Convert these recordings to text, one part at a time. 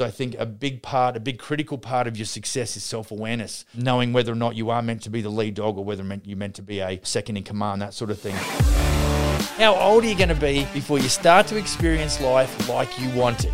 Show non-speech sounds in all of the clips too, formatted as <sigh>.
I think a big part, a big critical part of your success is self awareness, knowing whether or not you are meant to be the lead dog or whether you're meant to be a second in command, that sort of thing. How old are you going to be before you start to experience life like you want it?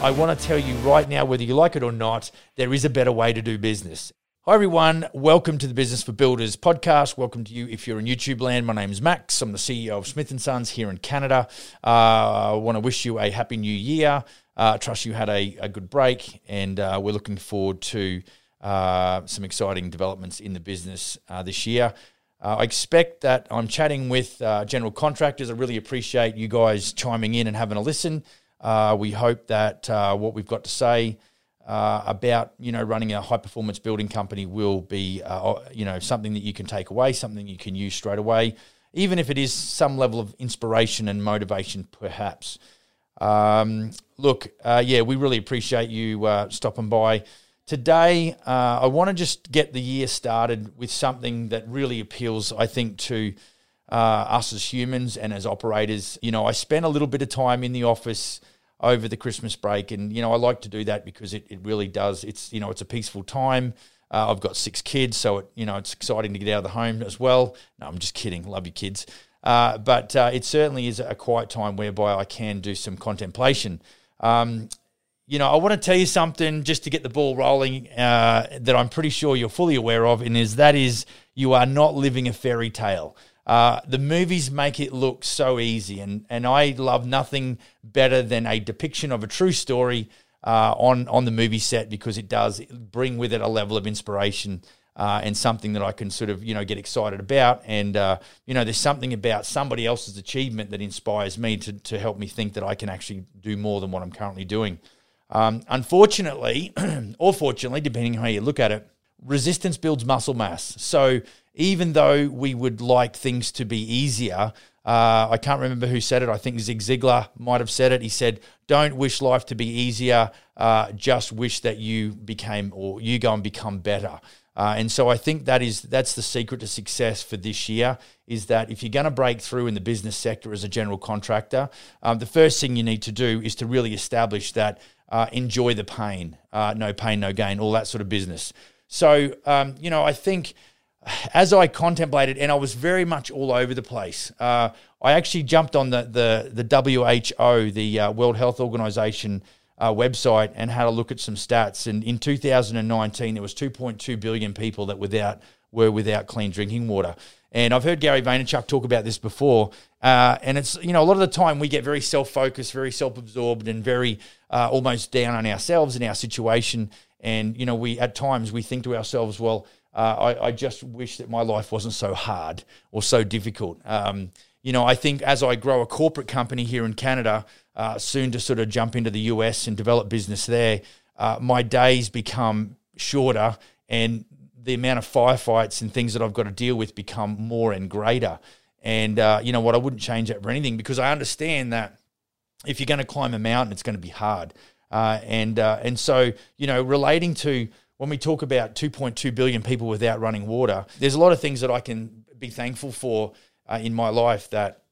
I want to tell you right now, whether you like it or not, there is a better way to do business. Hi, everyone. Welcome to the Business for Builders podcast. Welcome to you if you're in YouTube land. My name is Max. I'm the CEO of Smith & Sons here in Canada. Uh, I want to wish you a happy new year. Uh, trust you had a, a good break, and uh, we're looking forward to uh, some exciting developments in the business uh, this year. Uh, I expect that I'm chatting with general contractors. I really appreciate you guys chiming in and having a listen. we hope that what we've got to say uh, about you know running a high performance building company will be uh, you know something that you can take away, something you can use straight away, even if it is some level of inspiration and motivation, perhaps. Um, look, uh, yeah, we really appreciate you uh, stopping by. Today, uh, I want to just get the year started with something that really appeals, I think, to uh, us as humans and as operators. You know, I spent a little bit of time in the office over the Christmas break. And, you know, I like to do that because it, it really does. It's, you know, it's a peaceful time. Uh, I've got six kids, so, it, you know, it's exciting to get out of the home as well. No, I'm just kidding. Love your kids. Uh, but uh, it certainly is a quiet time whereby I can do some contemplation. Um, you know, I want to tell you something just to get the ball rolling uh, that I'm pretty sure you're fully aware of, and is that is you are not living a fairy tale. Uh, the movies make it look so easy, and, and I love nothing better than a depiction of a true story uh, on on the movie set because it does bring with it a level of inspiration uh, and something that I can sort of you know get excited about. And uh, you know, there's something about somebody else's achievement that inspires me to to help me think that I can actually do more than what I'm currently doing. Um, unfortunately, <clears throat> or fortunately, depending on how you look at it, resistance builds muscle mass. So even though we would like things to be easier, uh, I can't remember who said it. I think Zig Ziglar might have said it. He said, "Don't wish life to be easier. Uh, just wish that you became or you go and become better." Uh, and so I think that is that's the secret to success for this year is that if you're going to break through in the business sector as a general contractor, um, the first thing you need to do is to really establish that uh, enjoy the pain, uh, no pain, no gain, all that sort of business. So um, you know, I think as I contemplated, and I was very much all over the place. Uh, I actually jumped on the the, the WHO, the uh, World Health Organization uh, website, and had a look at some stats. And in 2019, there was 2.2 billion people that without were without clean drinking water. And I've heard Gary Vaynerchuk talk about this before. Uh, and it's you know a lot of the time we get very self focused, very self absorbed, and very uh, almost down on ourselves and our situation. And you know we at times we think to ourselves, well uh, I, I, just wish that my life wasn't so hard or so difficult. Um, you know, I think as I grow a corporate company here in Canada, uh, soon to sort of jump into the US and develop business there, uh, my days become shorter and the amount of firefights and things that I've got to deal with become more and greater. And uh, you know what? I wouldn't change that for anything because I understand that if you're going to climb a mountain, it's going to be hard. Uh, and uh, and so you know, relating to when we talk about 2.2 billion people without running water, there's a lot of things that I can be thankful for uh, in my life that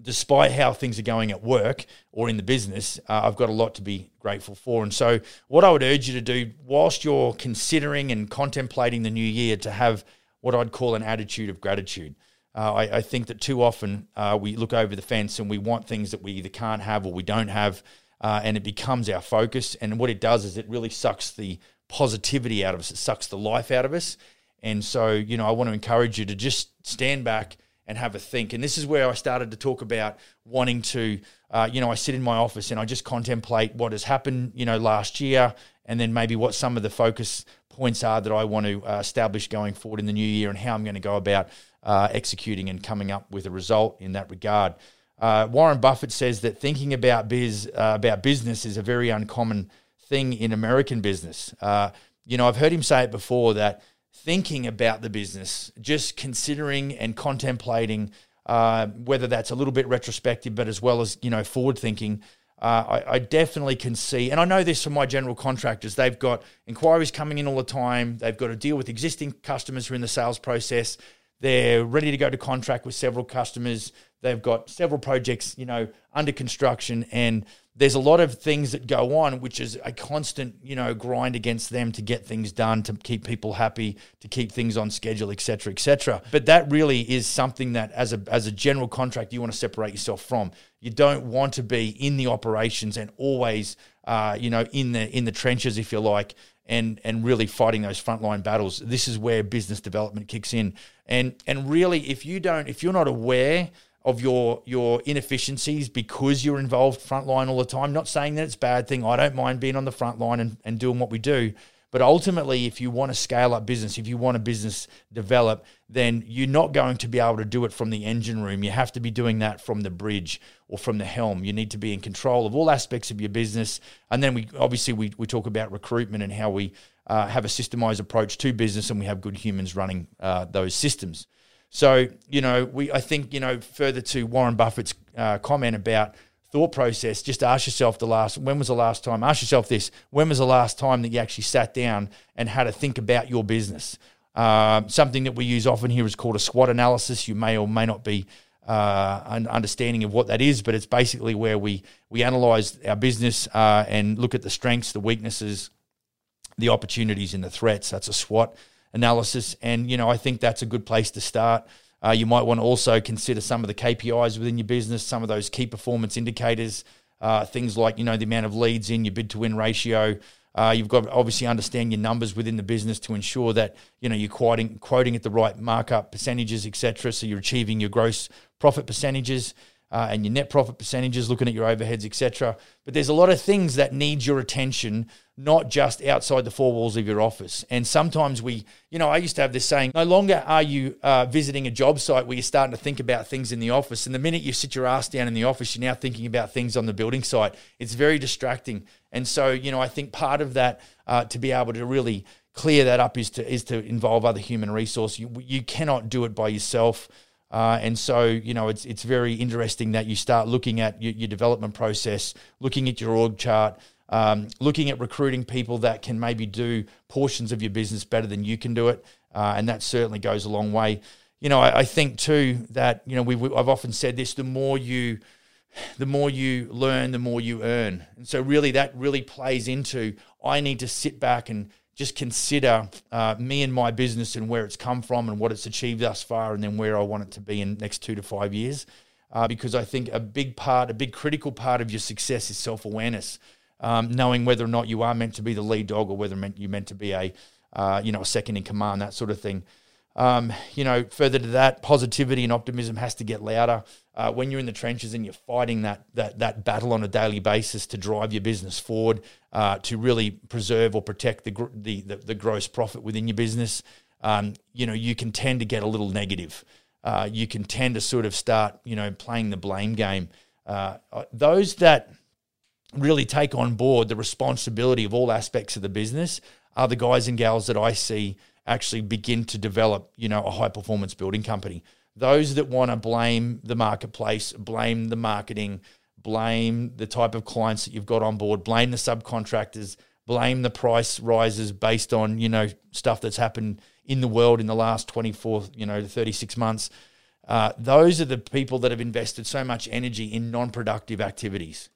despite how things are going at work or in the business, uh, I've got a lot to be grateful for. And so, what I would urge you to do, whilst you're considering and contemplating the new year, to have what I'd call an attitude of gratitude. Uh, I, I, think that too often uh, we look over the fence and we want things that we either can't have or we don't have, uh, and it becomes our focus. And what it does is it really sucks the positivity out of us. It sucks the life out of us. And so, you know, I want to encourage you to just stand back and have a think. And this is where I started to talk about wanting to, uh, you know, I sit in my office and I just contemplate what has happened, you know, last year, and then maybe what some of the focus points are that I want to uh, establish going forward in the new year and how I'm going to go about uh, executing and coming up with a result in that regard. Uh, Warren Buffett says that thinking about biz uh, about business is a very uncommon thing in American business. Uh, you know, I've heard him say it before that thinking about the business, just considering and contemplating uh, whether that's a little bit retrospective, but as well as you know forward thinking. Uh, I, I, definitely can see, and I know this from my general contractors. They've got inquiries coming in all the time. They've got to deal with existing customers who are in the sales process. They're ready to go to contract with several customers they've got several projects, you know, under construction, and there's a lot of things that go on, which is a constant, you know, grind against them to get things done, to keep people happy, to keep things on schedule, et cetera, et cetera. But that really is something that, as a as a general contract, you want to separate yourself from. You don't want to be in the operations and always, uh, you know, in the in the trenches, if you like, and and really fighting those frontline battles. This is where business development kicks in. And and really, if you don't, if you're not aware of your your inefficiencies because you're involved frontline all the time. Not saying that it's a bad thing. I don't mind being on the front line and, and doing what we do. But ultimately, if you want to scale up business, if you want a business develop, then you're not going to be able to do it from the engine room. You have to be doing that from the bridge or from the helm. You need to be in control of all aspects of your business. And then we obviously we, we talk about recruitment and how we uh, have a systemized approach to business and we have good humans running uh, those systems. So, you know, we I think, you know, further to Warren Buffett's uh, comment about thought process, just ask yourself the last when was the last time? Ask yourself this: when was the last time that you actually sat down and had to think about your business? Uh, something that we use often here is called a SWOT analysis. You may or may not be uh, an understanding of what that is, but it's basically where we we analyze our business uh, and look at the strengths, the weaknesses, the opportunities, and the threats. That's a SWOT analysis. And, you know, I think that's a good place to start. Uh, you might want to also consider some of the KPIs within your business, some of those key performance indicators, uh, things like, you know, the amount of leads in, your bid to win ratio. Uh, you've got to obviously understand your numbers within the business to ensure that, you know, you're quoting, quoting at the right markup percentages, etc. So you're achieving your gross profit percentages uh, and your net profit percentages, looking at your overheads, etc. But there's a lot of things that need your attention, not just outside the four walls of your office. And sometimes we, you know, I used to have this saying: no longer are you uh, visiting a job site where you're starting to think about things in the office, and the minute you sit your ass down in the office, you're now thinking about things on the building site. It's very distracting. And so, you know, I think part of that uh, to be able to really clear that up is to is to involve other human resource. You you cannot do it by yourself. Uh, and so, you know, it's it's very interesting that you start looking at your, your development process, looking at your org chart, um, looking at recruiting people that can maybe do portions of your business better than you can do it, uh, and that certainly goes a long way. You know, I, I think too that you know we I've often said this: the more you the more you learn, the more you earn, and so really that really plays into I need to sit back and just consider uh, me and my business and where it's come from and what it's achieved thus far, and then where I want it to be in next two to five years. Uh, because I think a big part, a big critical part of your success is self awareness, um, knowing whether or not you are meant to be the lead dog or whether you're meant to be a, uh, you know, a second in command, that sort of thing. Um, you know, further to that, positivity and optimism has to get louder. Uh, when you're in the trenches and you're fighting that that that battle on a daily basis to drive your business forward, uh, to really preserve or protect the, the, the the gross profit within your business, um, you know, you can tend to get a little negative. Uh, you can tend to sort of start, you know, playing the blame game. Uh, uh, those that really take on board the responsibility of all aspects of the business are the guys and gals that I see actually begin to develop, you know, a high performance building company. Those that want to blame the marketplace, blame the marketing, blame the type of clients that you've got on board, blame the subcontractors, blame the price rises based on, you know, stuff that's happened in the world in the last 24, you know, 36 months. Uh, those are the people that have invested so much energy in non-productive activities.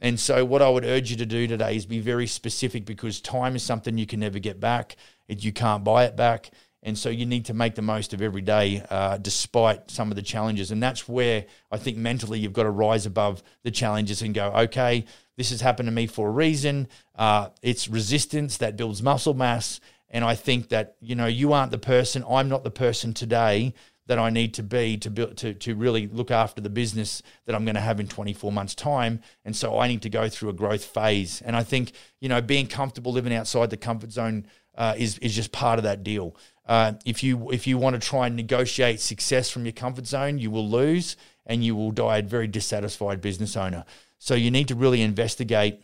And so, what I would urge you to do today is be very specific because time is something you can never get back. You can't buy it back. And so you need to make the most of every day, uh, despite some of the challenges. And that's where I think mentally you've got to rise above the challenges and go, okay, this has happened to me for a reason. Uh, it's resistance that builds muscle mass. And I think that, you know, you aren't the person, I'm not the person today that I need to be to build to to really look after the business that I'm going to have in 24 months time and so I need to go through a growth phase and I think you know being comfortable living outside the comfort zone uh, is is just part of that deal. Uh, if you if you want to try and negotiate success from your comfort zone you will lose and you will die a very dissatisfied business owner. So you need to really investigate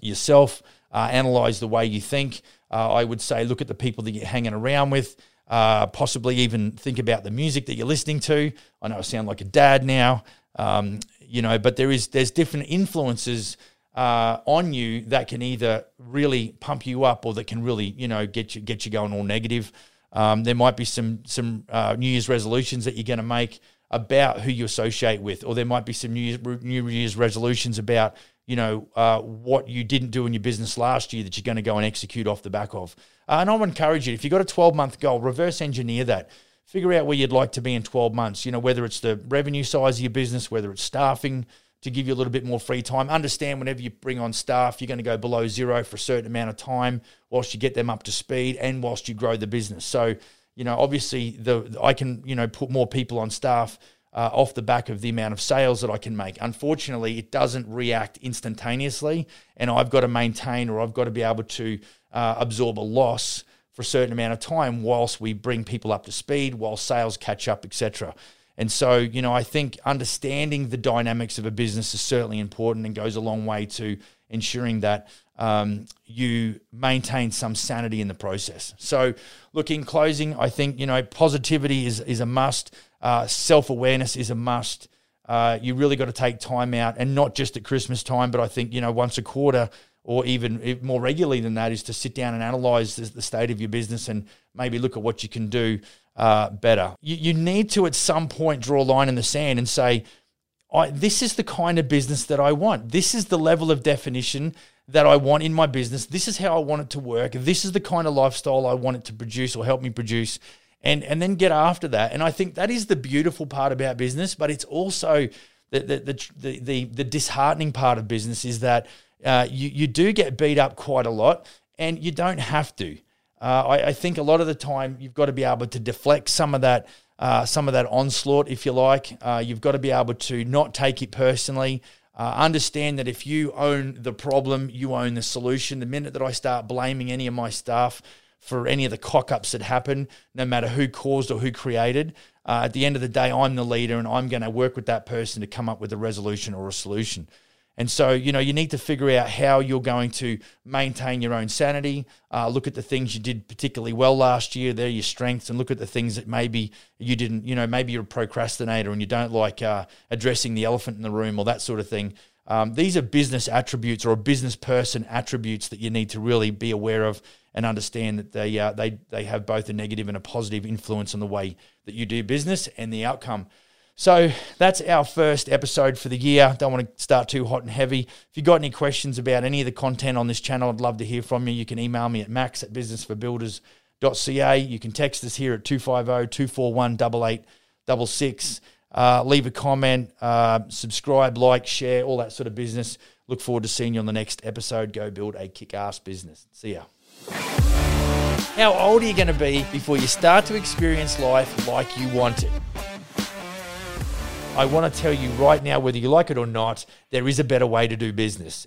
yourself uh, analyze the way you think. Uh, I would say look at the people that you're hanging around with uh, possibly even think about the music that you're listening to. I know I sound like a dad now, um, you know, but there is there's different influences uh, on you that can either really pump you up or that can really you know get you get you going all negative. Um, there might be some some uh, New Year's resolutions that you're going to make. about who you associate with, or there might be some New Year's, New Year's resolutions about you know uh, what you didn't do in your business last year that you're going to go and execute off the back of. Uh, and I would encourage you if you've got a 12 month goal, reverse engineer that. Figure out where you'd like to be in 12 months. You know whether it's the revenue size of your business, whether it's staffing to give you a little bit more free time. Understand whenever you bring on staff, you're going to go below zero for a certain amount of time whilst you get them up to speed and whilst you grow the business. So you know, obviously the I can you know put more people on staff uh, off the back of the amount of sales that I can make. Unfortunately, it doesn't react instantaneously, and I've got to maintain or I've got to be able to uh, absorb a loss for a certain amount of time whilst we bring people up to speed, while sales catch up, etc. And so, you know, I think understanding the dynamics of a business is certainly important and goes a long way to ensuring that um, you maintain some sanity in the process. So, look, in closing, I think you know positivity is is a must. Uh, Self awareness is a must. Uh, you really got to take time out, and not just at Christmas time, but I think you know once a quarter or even more regularly than that is to sit down and analyze the state of your business and maybe look at what you can do uh, better. You, you need to at some point draw a line in the sand and say, I, this is the kind of business that I want. This is the level of definition that I want in my business. This is how I want it to work. This is the kind of lifestyle I want it to produce or help me produce. And, and then get after that. And I think that is the beautiful part about business, but it's also the, the, the, the, the disheartening part of business is that uh, you, you do get beat up quite a lot and you don't have to. Uh, I, I, think a lot of the time you've got to be able to deflect some of that, uh, some of that onslaught, if you like. Uh, you've got to be able to not take it personally. Uh, understand that if you own the problem, you own the solution. The minute that I start blaming any of my staff for any of the cock ups that happen, no matter who caused or who created, uh, at the end of the day, I'm the leader and I'm going to work with that person to come up with a resolution or a solution. And so, you know, you need to figure out how you're going to maintain your own sanity. Uh, look at the things you did particularly well last year. They're your strengths, and look at the things that maybe you didn't. You know, maybe you're a procrastinator and you don't like uh, addressing the elephant in the room or that sort of thing. Um, these are business attributes or a business person attributes that you need to really be aware of and understand that they uh, they they have both a negative and a positive influence on the way that you do business and the outcome. So that's our first episode for the year. Don't want to start too hot and heavy. If you've got any questions about any of the content on this channel, I'd love to hear from you. You can email me at max at businessforbuilders.ca. You can text us here at 250 241 8866. Uh, leave a comment, uh, subscribe, like, share, all that sort of business. Look forward to seeing you on the next episode. Go build a kick ass business. See ya. How old are you going to be before you start to experience life like you want it? I want to tell you right now, whether you like it or not, there is a better way to do business.